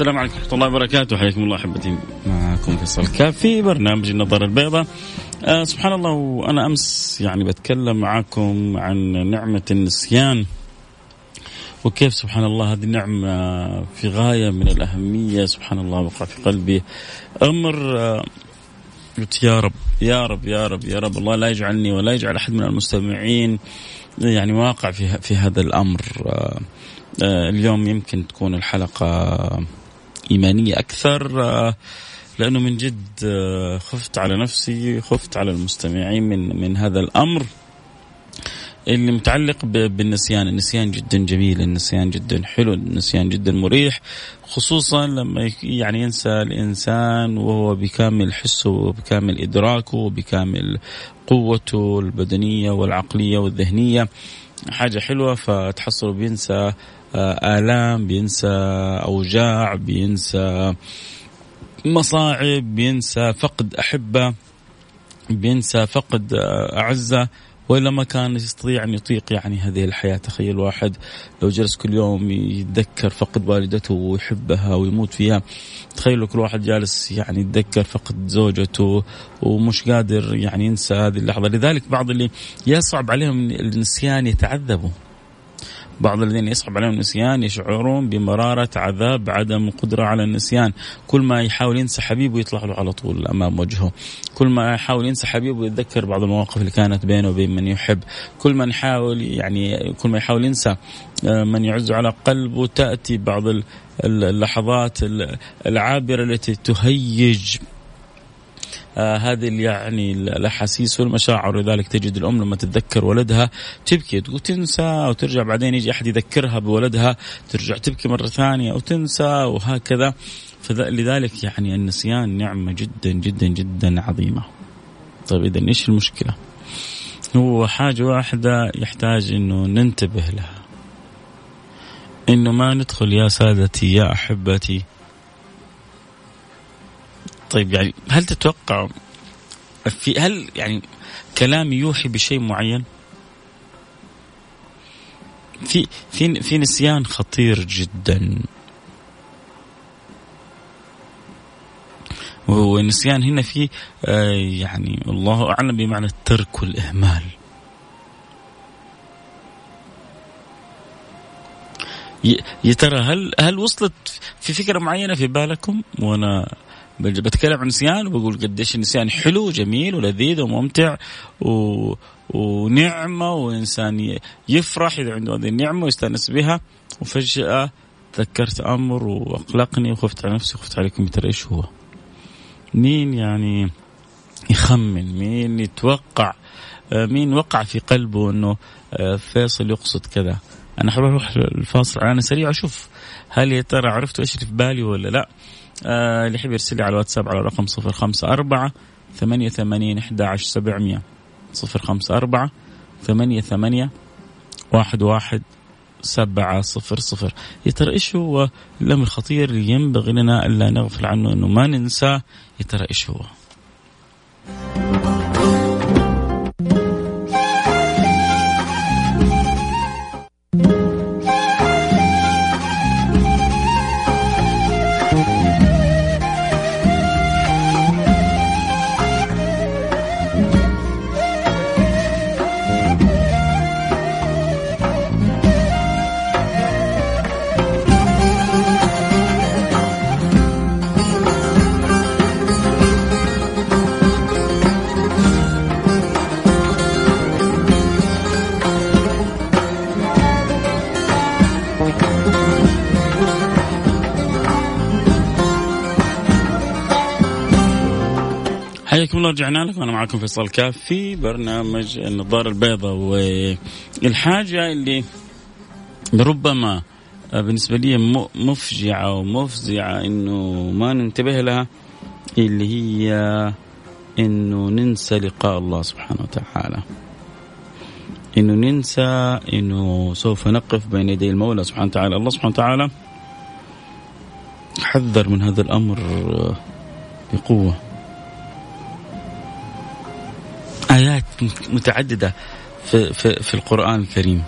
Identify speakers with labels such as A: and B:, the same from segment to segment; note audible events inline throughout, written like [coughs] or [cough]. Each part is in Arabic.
A: السلام عليكم ورحمة الله وبركاته. حياكم الله أحبتي. معكم فيصل كاف في برنامج النظارة البيضاء. آه سبحان الله وأنا أمس يعني بتكلم معكم عن نعمة النسيان. وكيف سبحان الله هذه النعمة في غاية من الأهمية. سبحان الله وقع في قلبي أمر آه قلت يا رب يا رب يا رب يا رب. الله لا يجعلني ولا يجعل أحد من المستمعين يعني واقع في في هذا الأمر. آه آه، اليوم يمكن تكون الحلقة إيمانية أكثر آه، لأنه من جد آه، خفت على نفسي خفت على المستمعين من من هذا الأمر اللي متعلق بالنسيان. النسيان جدا جميل النسيان جدا حلو النسيان جدا مريح خصوصا لما يعني ينسى الإنسان وهو بكامل حسه وبكامل إدراكه وبكامل قوته البدنية والعقلية والذهنية. حاجة حلوة فتحصله بينسى آلام بينسى أوجاع بينسى مصاعب بينسى فقد أحبة بينسى فقد آه، أعزة. وإلا ما كان يستطيع أن يطيق يعني هذه الحياة. تخيل واحد لو جلس كل يوم يتذكر فقد والدته ويحبها ويموت فيها. تخيلوا كل واحد جالس يعني يتذكر فقد زوجته ومش قادر يعني ينسى هذه اللحظة. لذلك بعض اللي يصعب عليهم النسيان يتعذبوا. بعض الذين يصعب عليهم النسيان يشعرون بمرارة عذاب عدم القدرة على النسيان. كل ما يحاول ينسى حبيبه يطلع له على طول أمام وجهه. كل ما يحاول ينسى حبيبه يتذكر بعض المواقف اللي كانت بينه وبين من يحب. كل ما يحاول يعني كل ما يحاول ينسى آه، من يعز على قلبه تأتي بعض اللحظات العابرة التي تهيج آه هذه يعني الأحاسيس والمشاعر ولذلك تجد الأم لما تتذكر ولدها تبكي وتنسى وترجع بعدين يجي أحد يذكرها بولدها ترجع تبكي مرة ثانية وتنسى وهكذا فلذلك يعني النسيان نعمة جدا جدا جدا عظيمة. طيب اذا إيش المشكلة؟ هو حاجة واحدة يحتاج إنه ننتبه لها. إنه ما ندخل يا سادتي يا أحبتي طيب يعني هل تتوقع في هل يعني كلامي يوحي بشيء معين؟ في في في نسيان خطير جدا. والنسيان هنا في آه يعني الله أعلم بمعنى الترك والاهمال يا ترى هل هل وصلت في فكرة معينة في بالكم؟ وأنا بتكلم عن نسيان وبقول قديش النسيان حلو وجميل ولذيذ وممتع و... ونعمة وانسان يفرح إذا عنده هذه النعمة ويستأنس بها. وفجأة تذكرت أمر وأقلقني وخفت على نفسي وخفت عليكم ترى إيش هو؟ مين يعني يخمن؟ مين يتوقع؟ مين وقع في قلبه إنه آه، فيصل يقصد كذا؟ أنا حروح الفاصل. أنا سريع أشوف هل يا ترى عرفتوا إيش في بالي ولا لا. آه اللي يحب يرسل لي على الواتساب على رقم صفر خمسة أربعة ثمانية ثمانين أحد عشر سبعمية صفر خمسة أربعة ثمانية ثمانية واحد واحد سبعة صفر صفر. يا ترى إيش هو الأمر الخطير اللي ينبغي لنا ألا نغفل عنه أنه ما ننساه؟ يا ترى إيش هو؟ حياكم الله رجعنا لكم. أنا معكم فيصل كاف في برنامج النظارة البيضاء. والحاجة اللي ربما بالنسبة لي مفجعة ومفزعة إنه ما ننتبه لها اللي هي إنه ننسى لقاء الله سبحانه وتعالى. إنه ننسى إنه سوف نقف بين يدي المولى سبحانه وتعالى. الله سبحانه وتعالى حذر من هذا الأمر بقوة. آيات متعددة في, في, في القرآن الكريم.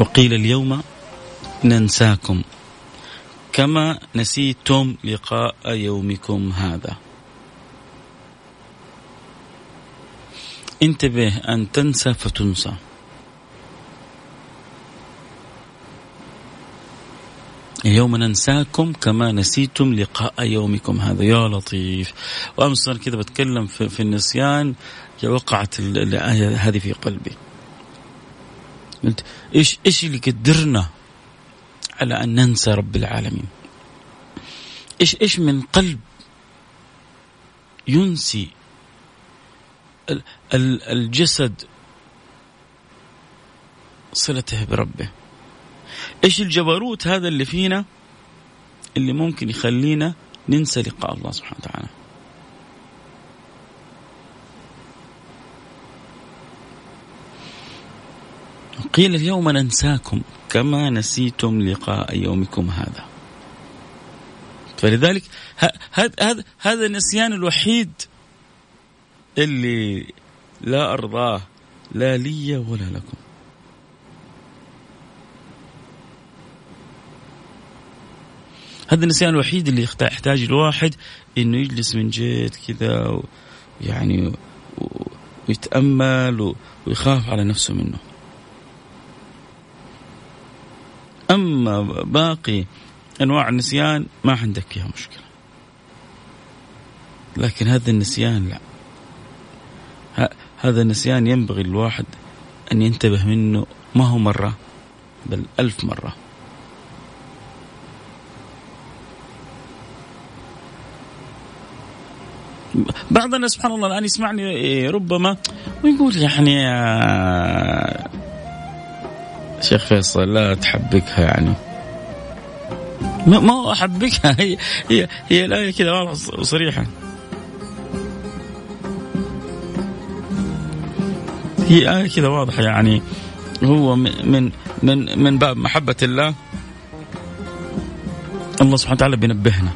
A: وقيل اليوم ننساكم كما نسيتم لقاء يومكم هذا. انتبه أن تنسى فتنسى. اليوم ننساكم كما نسيتم لقاء يومكم هذا. يا لطيف. وأمس أنا كذا بتكلم في, في النسيان وقعت الايه هذه في قلبي. قلت إيش إيش اللي قدرنا على أن ننسى رب العالمين؟ إيش إيش من قلب ينسي الجسد صلته بربه؟ إيش الجبروت هذا اللي فينا؟ اللي ممكن يخلينا ننسى لقاء الله سبحانه وتعالى. قيل اليوم ننساكم كما نسيتم لقاء يومكم هذا. فلذلك هذا هذا النسيان الوحيد اللي لا أرضاه لا لي ولا لكم. هذا النسيان الوحيد اللي يحتاج الواحد إنه يجلس من جد كذا يعني ويتأمل ويخاف على نفسه منه. أما باقي أنواع النسيان ما عندك فيها مشكلة. لكن هذا النسيان لا. هذا النسيان ينبغي الواحد أن ينتبه منه ما هو مرة بل ألف مرة. بعض الناس سبحان الله الآن يسمعني إيه، ربما ويقول يعني يا شيخ فيصل لا تحبكها يعني. ما ما أحبكها هي هي هي الايه كذا واضحه صريحة. هي آية كذا واضحة يعني هو من من من باب محبة الله الله سبحانه وتعالى بينبهنا.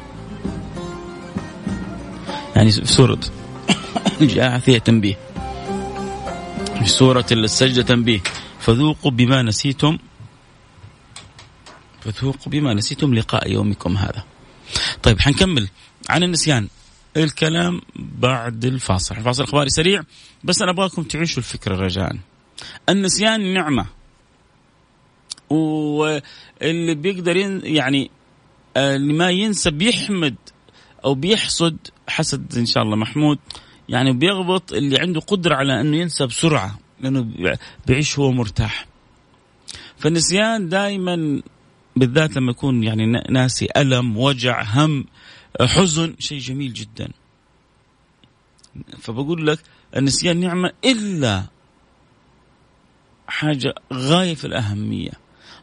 A: يعني في سورة [coughs] الجاثية تنبيه. في سورة السجدة تنبيه. فذوقوا بما نسيتم فذوقوا بما نسيتم لقاء يومكم هذا. طيب حنكمل. عن النسيان. الكلام بعد الفاصل. الفاصل إخباري سريع بس أنا أبغاكم تعيشوا الفكرة رجاء. النسيان نعمة. واللي بيقدر يعني اللي ما ينسى بيحمد أو بيحصد حسد إن شاء الله محمود. يعني بيغبط اللي عنده قدرة على إنه ينسى بسرعة لأنه بيعيش هو مرتاح. فالنسيان دائما بالذات لما يكون يعني ناسي ألم وجع هم حزن شيء جميل جدا. فبقول لك النسيان نعمة إلا حاجة غاية في الأهمية.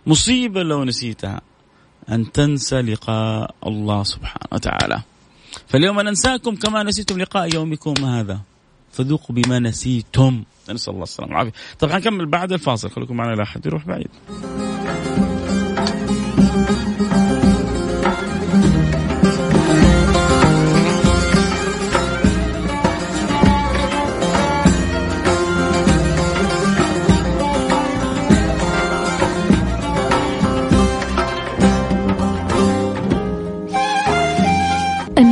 A: مصيبة لو نسيتها أن تنسى لقاء الله سبحانه وتعالى. فاليوم ننساكم كما نسيتم لقاء يومكم هذا. فذوقوا بما نسيتم. نسأل الله السلامة والعافية. طبعا نكمل بعد الفاصل. خليكم معنا لا احد يروح بعيد.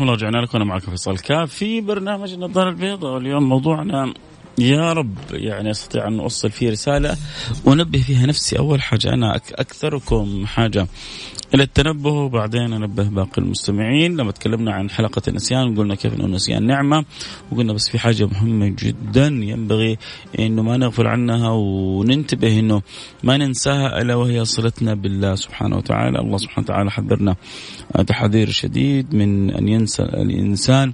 A: حياكم الله رجعنا لكم. أنا معكم فيصل كاف. في برنامج النظارة البيضاء واليوم موضوعنا يا رب. يعني أستطيع أن أوصل فيه رسالة وأنبه فيها نفسي. أول حاجة أنا أكثركم حاجة. إلى التنبه. وبعدين انبه باقي المستمعين. لما تكلمنا عن حلقة النسيان قلنا كيف إنه النسيان نعمة وقلنا بس في حاجة مهمة جدا ينبغي إنه ما نغفل عنها وننتبه إنه ما ننساها إلا وهي صلتنا بالله سبحانه وتعالى، الله سبحانه وتعالى حذرنا تحذير شديد من أن ينسى الإنسان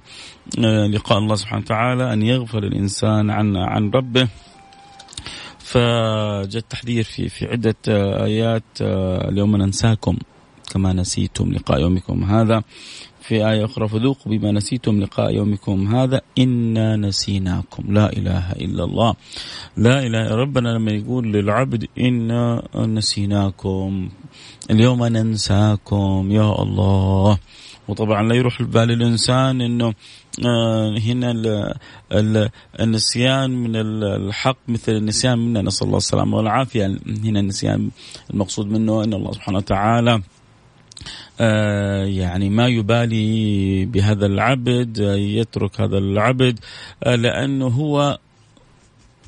A: آه، لقاء الله سبحانه وتعالى أن يغفل الإنسان عن عن ربه. فجاء التحذير في في عدة آيات آه، اليوم ننساكم. كما نسيتم لقاء يومكم هذا. في آية أخرى فذوقوا بما نسيتم لقاء يومكم هذا. إنا نسيناكم. لا إله إلا الله. لا إله ربنا لما يقول للعبد إنا نسيناكم. اليوم ننساكم. يا الله. وطبعا لا يروح ببال الإنسان إنه آه هنا ال ال النسيان من الحق مثل النسيان منا. نسأل الله السلامة والعافية. هنا النسيان المقصود منه إن الله سبحانه وتعالى يعني ما يبالي بهذا العبد آه يترك هذا العبد آه لأنه هو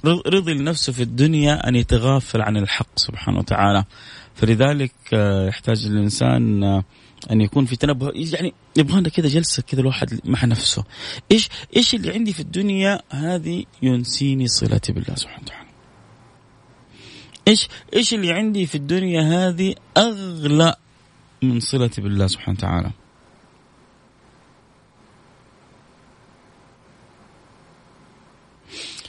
A: رضي لنفسه في الدنيا أن يتغافل عن الحق سبحانه وتعالى. فلذلك آه، يحتاج الإنسان آه، أن يكون في تنبه. يعني يبغانا كذا جلسة كذا الواحد مع نفسه. إيش إيش اللي عندي في الدنيا؟ هذه ينسيني صلتي بالله سبحانه وتعالى. إيش إيش اللي عندي في الدنيا؟ هذه أغلى من صلتي بالله سبحانه وتعالى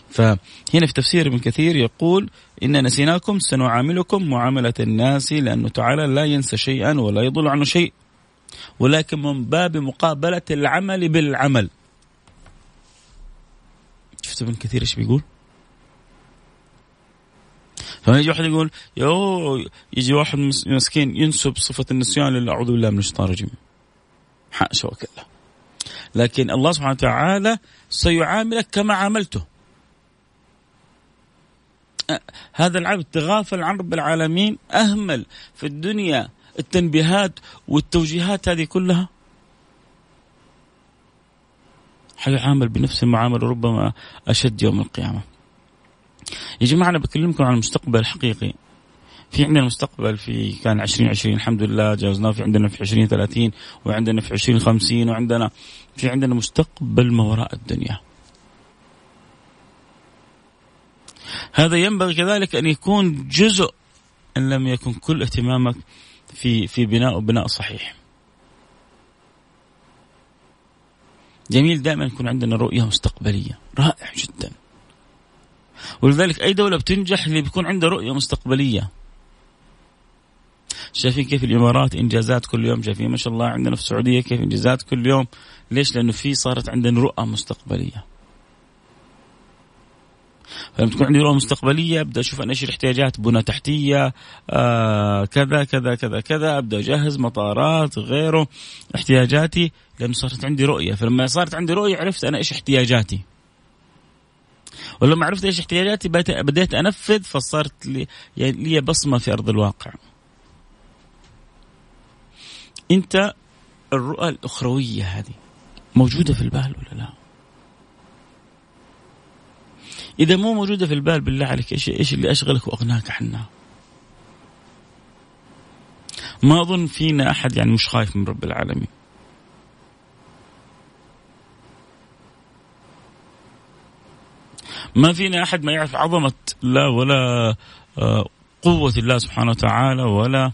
A: فهنا في تفسير ابن كثير يقول إن نسيناكم سنعاملكم معاملة الناس لأنه تعالى لا ينسى شيئا ولا يضل عنه شيء ولكن من باب مقابلة العمل بالعمل شفت ابن كثير إيش بيقول؟ فما يجي واحد يقول يو يجي واحد مسكين ينسب صفة النسيان لله أعوذ بالله من الشيطان الرجيم. حاشا وكلا لكن الله سبحانه وتعالى سيعاملك كما عاملته. هذا العبد تغافل عن رب العالمين أهمل في الدنيا التنبيهات والتوجيهات هذه كلها. حيعامل بنفس المعاملة ربما أشد يوم القيامة. يا جماعة أنا بكلمكم عن المستقبل الحقيقي في عندنا مستقبل في كان 2020 الحمد لله جاوزناه في عندنا في 2030 وعندنا في 2050 وعندنا في عندنا مستقبل ما وراء الدنيا هذا ينبغي كذلك أن يكون جزء إن لم يكن كل اهتمامك في في بناء بناء صحيح. جميل دائما يكون عندنا رؤية مستقبلية، رائع جدا. ولذلك أي دولة بتنجح اللي بيكون عندها رؤية مستقبلية. شايفين كيف الإمارات إنجازات كل يوم؟ شايفين ما شاء الله عندنا في السعودية كيف إنجازات كل يوم؟ ليش؟ لأنه في صارت عندنا رؤى مستقبلية. فلما تكون عندي رؤى مستقبلية أبدأ أشوف أنا إيش الاحتياجات؟ بنى تحتية آه كذا كذا كذا كذا أبدأ أجهز مطارات غيره احتياجاتي لأنه صارت عندي رؤية. فلما صارت عندي رؤية عرفت أنا إيش احتياجاتي. ولما عرفت إيش احتياجاتي بديت أنفذ فصارت لي يعني لي بصمة في أرض الواقع أنت الرؤى الأخروية هذه موجودة في البال ولا لا؟ إذا مو موجودة في البال بالله عليك إيش إيش اللي أشغلك وأغناك عنها؟ ما أظن فينا أحد يعني مش خايف من رب العالمين. ما فينا أحد ما يعرف عظمة الله ولا آه، قوة الله سبحانه وتعالى ولا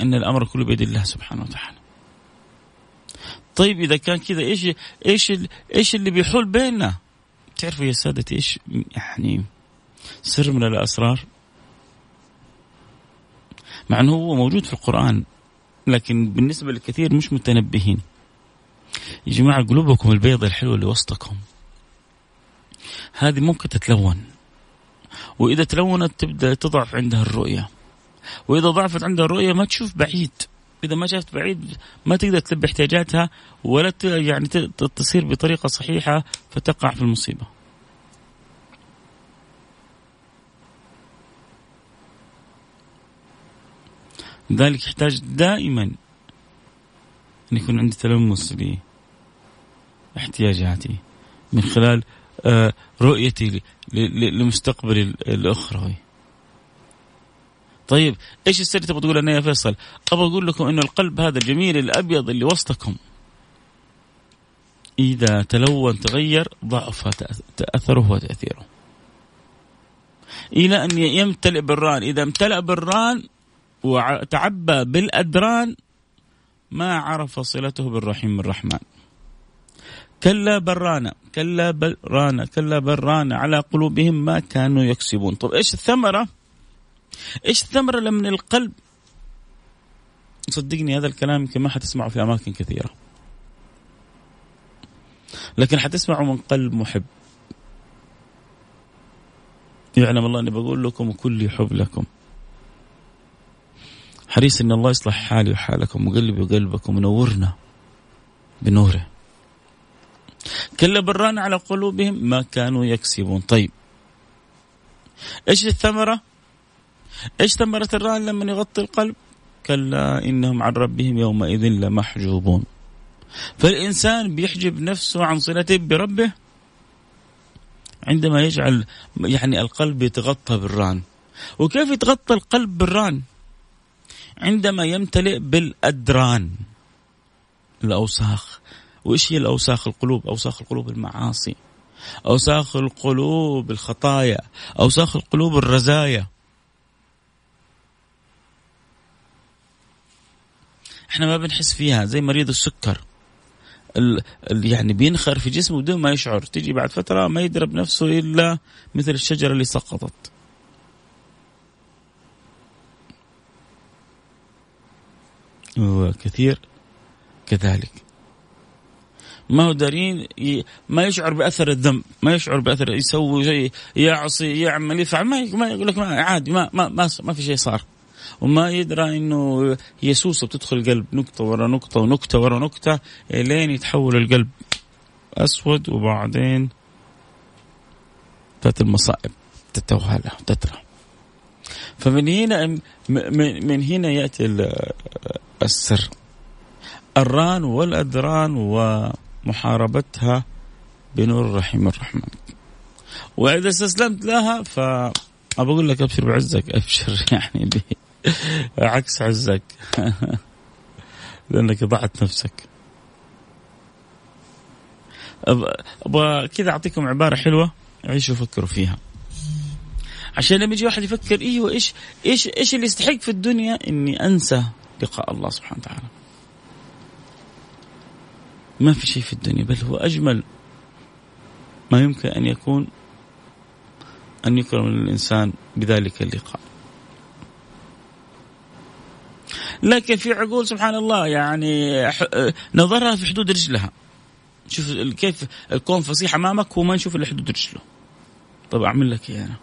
A: أن الأمر كله بيد الله سبحانه وتعالى. طيب إذا كان كذا إيش إيش إيش اللي بيحول بيننا؟ تعرفوا يا سادتي إيش يعني سر من الأسرار؟ مع إنه هو موجود في القرآن لكن بالنسبة للكثير مش متنبهين. يا جماعة قلوبكم البيضة الحلوة اللي وسطكم هذه ممكن تتلون. وإذا تلونت تبدأ تضعف عندها الرؤية. وإذا ضعفت عندها الرؤية ما تشوف بعيد. إذا ما شافت بعيد ما تقدر تلبي احتياجاتها ولا يعني تصير بطريقة صحيحة فتقع في المصيبة. لذلك يحتاج دائما أن يكون عندي تلمس لاحتياجاتي من خلال رؤيتي لمستقبلي الاخروي. طيب إيش السر تبغى تقول لنا يا فيصل؟ أبغى أقول لكم إنه القلب هذا الجميل الأبيض اللي وسطكم إذا تلون تغير ضعف اثره وتأثيره. إلى أن يمتلئ بالران، إذا امتلأ بالران وتعبى بالأدران ما عرف صلته بالرحيم الرحمن. كلا برانا كلا برانا كلا برانا على قلوبهم ما كانوا يكسبون. طب إيش الثمرة؟ إيش الثمرة لما القلب؟ صدقني هذا الكلام يمكن ما حتسمعه في أماكن كثيرة. لكن حتسمعه من قلب محب. يعلم الله أني بقول لكم وكل حب لكم. حريص إن الله يصلح حالي وحالكم وقلبي وقلبكم ونورنا بنوره. كلا بران على قلوبهم ما كانوا يكسبون. طيب. إيش الثمرة؟ إيش ثمرة الران لما يغطي القلب؟ كلا إنهم عن ربهم يومئذ لمحجوبون. فالإنسان بيحجب نفسه عن صلته بربه عندما يجعل يعني القلب يتغطى بالران. وكيف يتغطى القلب بالران؟ عندما يمتلئ بالأدران الأوساخ. وإيش هي الأوساخ القلوب؟ أوساخ القلوب المعاصي. أوساخ القلوب الخطايا. أوساخ القلوب الرزايا. إحنا ما بنحس فيها زي مريض السكر. ال يعني بينخر في جسمه بدون ما يشعر. تيجي بعد فترة ما يدرب نفسه إلا مثل الشجرة اللي سقطت. وكثير كذلك. ما هو دارين ما يشعر بأثر الذنب ما يشعر بأثر يسوي شيء يعصي يعمل يفعل ما يقول لك ما عادي ما ما ما, ما في شيء صار. وما يدرى إنه هي سوسه بتدخل القلب نقطة ورا نقطة ونكته ورا نكته لين يتحول القلب أسود وبعدين تأتي المصائب تتوالى تترى. فمن هنا من هنا يأتي السر. الران والأدران و محاربتها بنور الرحيم الرحمن. وإذا استسلمت لها ف أقول لك أبشر بعزك أبشر [laughs] يعني عكس عزك. [laughs] لأنك ضعت نفسك. أبغى كذا أعطيكم عبارة حلوة عيشوا فكروا فيها. عشان لما يجي واحد يفكر أيوه إيش إيش إيش اللي يستحق في الدنيا؟ إني أنسى لقاء الله سبحانه وتعالى. ما في شيء في الدنيا بل هو أجمل ما يمكن أن يكون أن يكرم الإنسان بذلك اللقاء. لكن في عقول سبحان الله يعني نظرها في حدود رجلها. شوف كيف الكون فصيح أمامك وما نشوف إلا حدود رجله. طب أعمل لك إيه أنا؟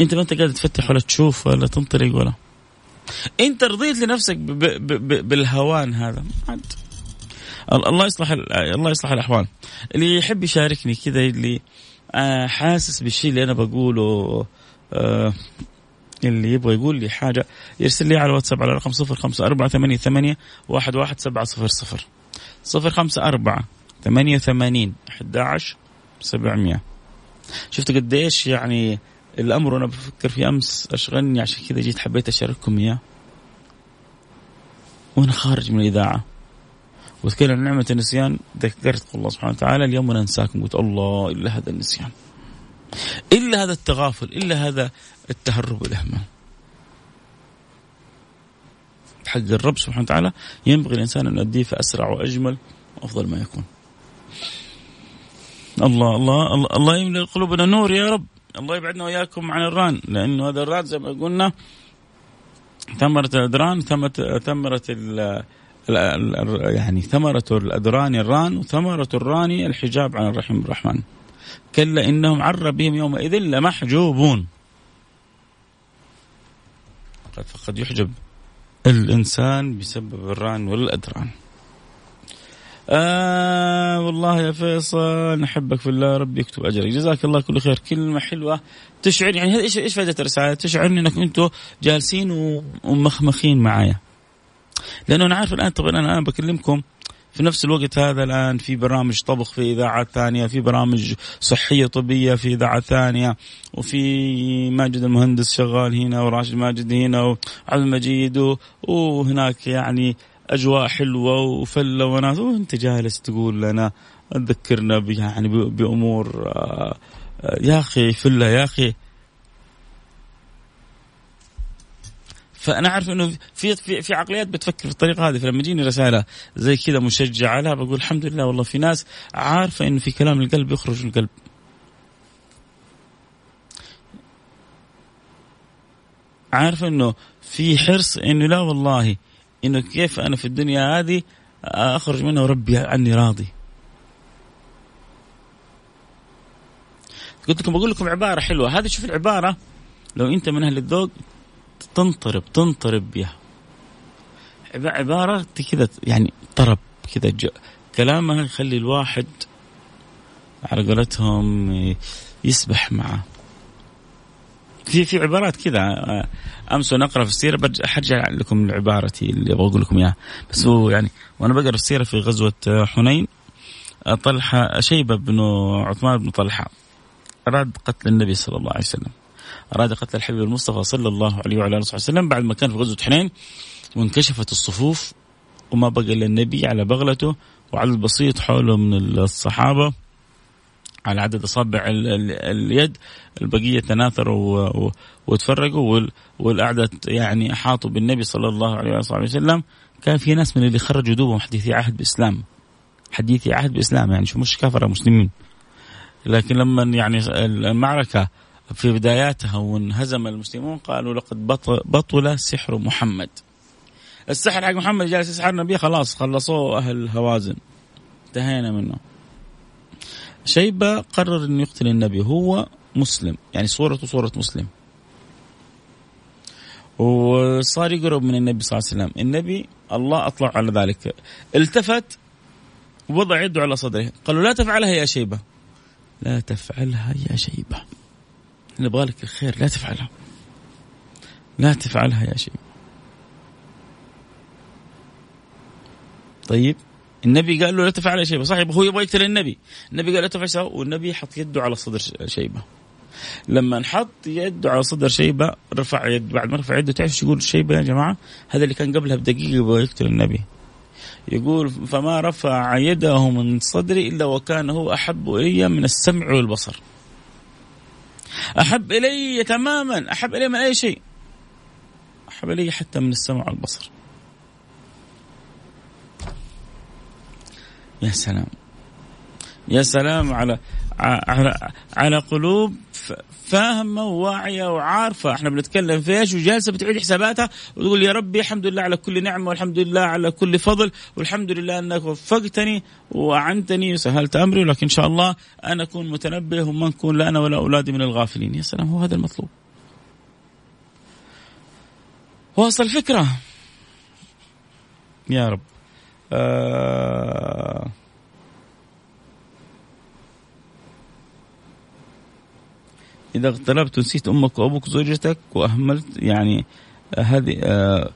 A: أنت ما أنت قاعد تفتح ولا تشوف ولا تنطلق ولا. أنت رضيت لنفسك بالهوان هذا ما الله يصلح الله يصلح الأحوال. اللي يحب يشاركني كذا اللي آه، حاسس بالشيء اللي أنا بقوله آه، اللي يبغى يقول لي حاجة يرسل لي على الواتساب على رقم صفر خمسة أربعة ثمانية, ثمانية واحد, واحد سبعة صفر صفر. صفر خمسة أربعة ثمانية ثمانين أحد عشر سبعمية شفت قديش يعني الأمر وأنا بفكر في أمس أشغلني عشان كذا جيت حبيت أشارككم إياه. وأنا خارج من الإذاعة. عن نعمة النسيان ذكرت الله سبحانه وتعالى اليوم ننساكم قلت الله إلا هذا النسيان. إلا هذا التغافل إلا هذا التهرب والإهمال. حق الرب سبحانه وتعالى ينبغي الإنسان أن يؤديه في أسرع وأجمل وأفضل ما يكون. الله الله الله, الله يملي قلوبنا نور يا رب. الله يبعدنا وإياكم عن الران لأنه هذا الران زي ما قلنا ثمرة الأدران ثمرة ثمرة يعني ثمرة الأدران الران وثمرة الران الحجاب عن الرحيم الرحمن. كلا إنهم عن ربهم يومئذ لمحجوبون. فقد يحجب الإنسان بسبب الران والأدران آه والله يا فيصل نحبك في الله ربي يكتب أجرك. جزاك الله كل خير. كلمة حلوة تشعر يعني إيش إيش فائدة الرسالة؟ تشعرني إنك أنتم جالسين ومخمخين معايا. لأنه أنا عارف الآن طبعا أنا بكلمكم في نفس الوقت هذا الآن في برامج طبخ في إذاعات ثانية في برامج صحية طبية في إذاعات ثانية وفي ماجد المهندس شغال هنا وراشد ماجد هنا وعبد المجيد وهناك يعني أجواء حلوة وفلة وناس. وأنت جالس تقول لنا تذكرنا يعني بأمور آه، آه، يا أخي فلة يا أخي فأنا أعرف إنه في في في عقليات بتفكر بالطريقة هذه فلما يجيني رسالة زي كذا مشجعة لها بقول الحمد لله والله في ناس عارفة إنه في كلام القلب يخرج من القلب. عارفه إنه في حرص إنه لا والله إنه كيف أنا في الدنيا هذه أخرج منها وربي عني راضي. قلت لكم بقول لكم عبارة حلوة. هذه شوف العبارة لو أنت من أهل الذوق تنطرب تنطرب بها عبارة كذا يعني طرب كذا كلامها يخلي الواحد على قولتهم يسبح معه. في في عبارات كذا أمس وأنا أقرأ في السيرة حرجع لكم عبارتي اللي أبغى أقول لكم إياها. بس هو يعني وأنا بقرأ السيرة في غزوة حنين طلحة شيبة بن عثمان بن طلحة اراد قتل النبي صلى الله عليه وسلم. أراد قتل الحبيب المصطفى صلى الله عليه وعلى آله وسلم بعد ما كان في غزوة حنين وانكشفت الصفوف وما بقى إلا النبي على بغلته وعدد بسيط حوله من الصحابة على عدد أصابع اليد البقية تناثروا وتفرقوا والأعداء يعني أحاطوا بالنبي صلى الله عليه وسلم. كان في ناس من اللي خرجوا دوبهم حديثي عهد بإسلام. حديثي عهد بإسلام يعني شو مش كفر مسلمين. لكن لما يعني المعركة في بداياتها وانهزم المسلمون قالوا لقد بطل سحر محمد. السحر حق محمد جالس يسحر النبي خلاص خلصوه أهل هوازن. انتهينا منه. شيبة قرر أن يقتل النبي هو مسلم. يعني صورته صورة مسلم. وصار يقرب من النبي صلى الله عليه وسلم. النبي الله أطلع على ذلك. التفت ووضع يده على صدره. قالوا لا تفعلها يا شيبة. لا تفعلها يا شيبة. نبغى لك الخير لا تفعلها. لا تفعلها يا شيء طيب النبي قال له لا تفعل يا شيبة. صحيح هو يبغى يقتل النبي. النبي قال لا تفعل والنبي حط يده على صدر شيبة. لما نحط يده على صدر شيبة رفع يد بعد ما رفع يده تعرف يقول شيبة يا جماعة؟ هذا اللي كان قبلها بدقيقة يبغى يقتل النبي. يقول فما رفع يده من صدري إلا وكان هو أحب إلي من السمع والبصر. أحب إلي تماما أحب إلي من أي شيء. أحب إلي حتى من السمع والبصر. يا سلام. يا سلام على على على قلوب فاهمه وواعيه وعارفه. إحنا بنتكلم في إيش؟ وجالسة بتعيد حساباتها وتقول يا ربي الحمد لله على كل نعمة والحمد لله على كل فضل والحمد لله أنك وفقتني وأعنتني وسهلت أمري. ولكن إن شاء الله أنا أكون متنبه وما نكون لا أنا ولا أولادي من الغافلين. يا سلام هو هذا المطلوب. واصل الفكرة يا رب. آه إذا اغتربت ونسيت أمك وأبوك وزوجتك وأهملت يعني هذه آه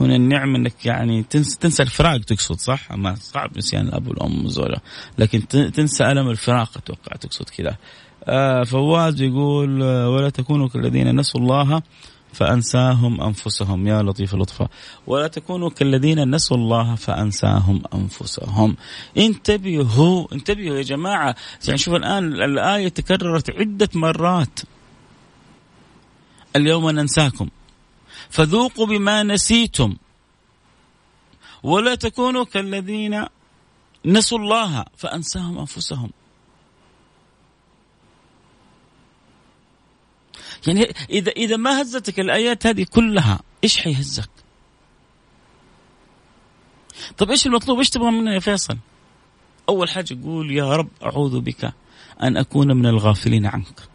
A: هنا النعمة إنك يعني تنسى تنسى الفراق تقصد صح؟ ما صعب نسيان الأب والأم والزوجة لكن تنسى ألم الفراق أتوقع تقصد كذا. آه فواز يقول آه، ولا تكونوا كالذين نسوا الله فأنساهم أنفسهم. يا لطيف لطفا ولا تكونوا كالذين نسوا الله فأنساهم أنفسهم. انتبهوا انتبهوا يا جماعة. يعني شوف الآن الآية تكررت عدة مرات. اليوم ننساكم. فذوقوا بما نسيتم. ولا تكونوا كالذين نسوا الله فأنساهم أنفسهم. يعني إذا إذا ما هزتك الآيات هذه كلها إيش حيهزك؟ طب إيش المطلوب؟ إيش تبغى منا يا فيصل؟ أول حاجة قول يا رب أعوذ بك أن أكون من الغافلين عنك.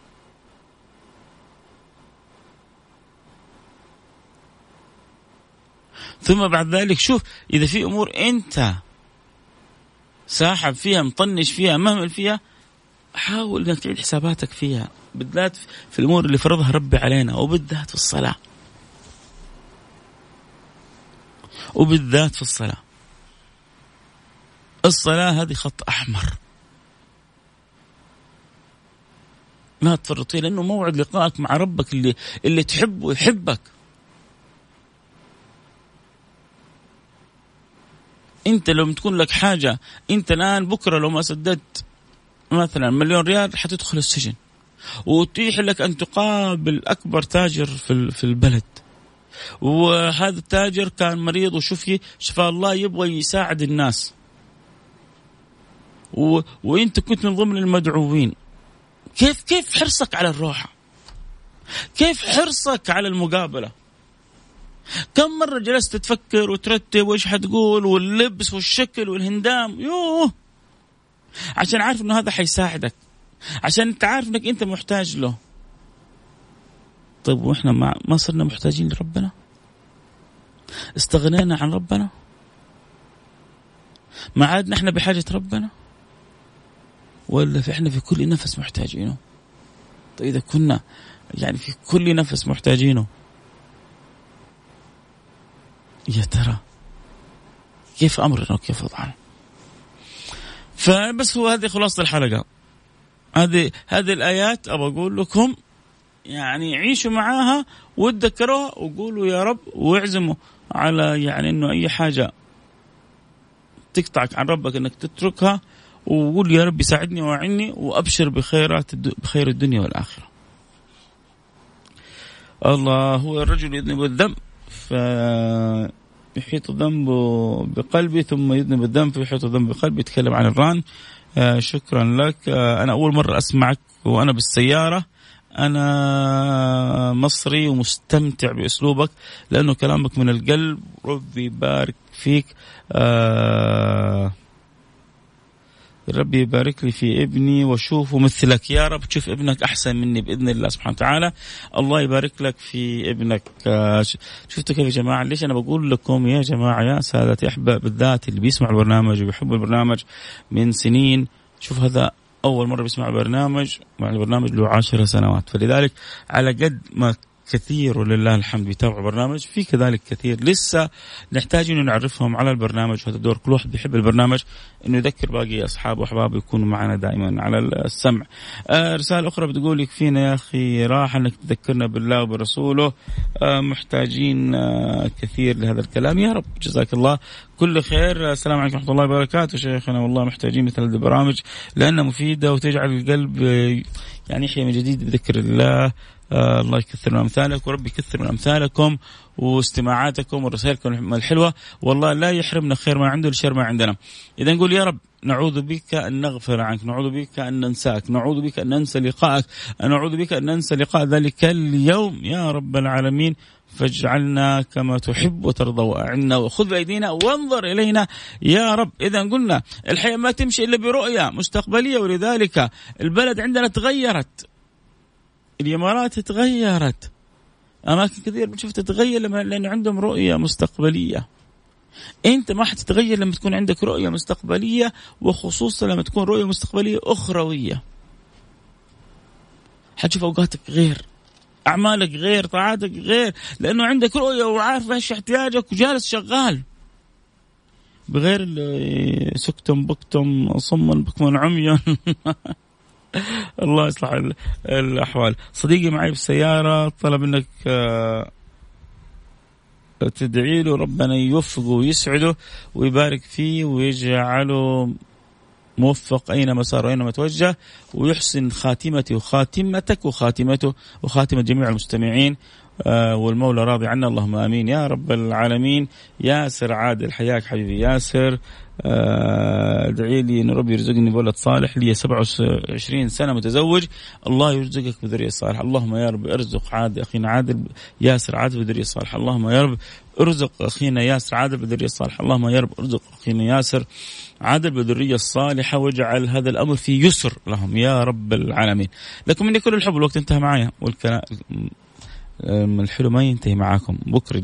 A: ثم بعد ذلك شوف إذا في أمور أنت ساحب فيها مطنش فيها مهمل فيها حاول إنك تعيد حساباتك فيها. بالذات في الأمور اللي فرضها ربي علينا وبالذات في الصلاة. وبالذات في الصلاة. الصلاة هذه خط أحمر. لا تفرطي لأنه موعد لقائك مع ربك اللي اللي تحبه يحبك أنت لو تكون لك حاجة أنت الآن بكرة لو ما سددت مثلا مليون ريال حتدخل السجن. وتيح لك أن تقابل أكبر تاجر في في البلد. وهذا التاجر كان مريض وشفي شفاء الله يبغى يساعد الناس. و... وإنت كنت من ضمن المدعوين. كيف كيف حرصك على الروحه كيف حرصك على المقابلة؟ كم مرة جلست تفكر وترتب وإيش حتقول واللبس والشكل والهندام؟ يوه! عشان عارف إنه هذا حيساعدك. عشان أنت عارف إنك أنت محتاج له. طيب وإحنا ما, ما صرنا محتاجين لربنا؟ استغنينا عن ربنا؟ ما عاد نحن بحاجة ربنا؟ ولا في إحنا في كل نفس محتاجينه؟ طيب إذا كنا يعني في كل نفس محتاجينه. يا ترى كيف أمرنا وكيف وضعنا؟ فبس هو هذه خلاصة الحلقة هذه هذه الآيات أبغى أقول لكم يعني عيشوا معاها وتذكروها وقولوا يا رب واعزموا على يعني إنه أي حاجة تقطعك عن ربك إنك تتركها وقول يا رب ساعدني واعني وأبشر بخيرات بخير الدنيا والآخرة. الله هو الرجل يذنب الذنب فيحيط الذنب بقلبي ثم يذنب الذنب فيحيط الذنب بقلبي يتكلم عن الران. آه شكرا لك. آه أنا أول مرة أسمعك وأنا بالسيارة. أنا مصري ومستمتع بأسلوبك لأنه كلامك من القلب. ربي يبارك فيك. آه ربي يبارك لي في ابني واشوفه مثلك يا رب تشوف ابنك أحسن مني بإذن الله سبحانه وتعالى. الله يبارك لك في ابنك. آه، شفتوا كيف يا جماعة؟ ليش أنا بقول لكم يا جماعة يا سادتي أحباب بالذات اللي بيسمع البرنامج وبيحب البرنامج من سنين؟ شوف هذا أول مرة بيسمع البرنامج مع البرنامج له عشر سنوات. فلذلك على قد ما كثير ولله الحمد بيتابعوا برنامج في كذلك كثير. لسه نحتاج إنه نعرفهم على البرنامج وهذا دور كل واحد بيحب البرنامج. إنه يذكر باقي أصحابه وأحبابه يكونوا معنا دائما على السمع. آه رسالة أخرى بتقول يكفينا يا أخي راحه إنك تذكرنا بالله وبرسوله. آه محتاجين آه كثير لهذا الكلام. يا رب جزاك الله كل خير. السلام عليكم ورحمة الله وبركاته. شيخنا والله محتاجين مثل هذه البرامج لأنها مفيدة وتجعل القلب آه، يعني يحيى من جديد بذكر الله. آه الله يكثر من أمثالك وربي يكثر من أمثالكم واستماعاتكم ورسائلكم الحلوة. والله لا يحرمنا خير ما عنده الشر ما عندنا. إذا نقول يا رب نعوذ بك أن نغفر عنك نعوذ بك أن ننساك نعوذ بك أن ننسى لقائك نعوذ بك أن ننسى لقاء ذلك اليوم. يا رب العالمين فاجعلنا كما تحب وترضى وأعنا وخذ بأيدينا وانظر إلينا. يا رب إذا قلنا الحياة ما تمشي إلا برؤيه مستقبلية ولذلك البلد عندنا تغيرت الإمارات تغيرت أماكن كثير بتشوف تتغير لما لأنه عندهم رؤية مستقبلية. أنت ما حتتغير لما تكون عندك رؤية مستقبلية وخصوصا لما تكون رؤية مستقبلية أخروية. حتشوف أوقاتك غير أعمالك غير طاعاتك غير لأنه عندك رؤية وعارف إيش احتياجك وجالس شغال. بغير سكتم بكتم صم بكم عمي [laughs] الله يصلح الأحوال. صديقي معي بالسيارة طلب منك آه، تدعي له ربنا يوفقه ويسعده ويبارك فيه ويجعله موفق أينما صار وأينما توجه ويحسن خاتمته وخاتمتك وخاتمته وخاتمه جميع المستمعين. آه والمولى راضي عنا. اللهم آمين. يا رب العالمين. ياسر عادل حياك حبيبي. ياسر. ادعي لي ان ربي يرزقني بولد صالح. لي 27 سنة متزوج. الله يرزقك بذريه صالحه اللهم يا رب ارزق عاد أخينا عادل ياسر عادل بذريه صالحه اللهم يا رب ارزق أخينا ياسر عادل بذريه صالحه اللهم يا رب ارزق أخينا ياسر عادل بالذرية الصالحة واجعل هذا الأمر في يسر لهم. يا رب العالمين. لكم مني كل الحب. الوقت انتهى معايا. والكلام الحلو ما ينتهي معاكم. بكرة.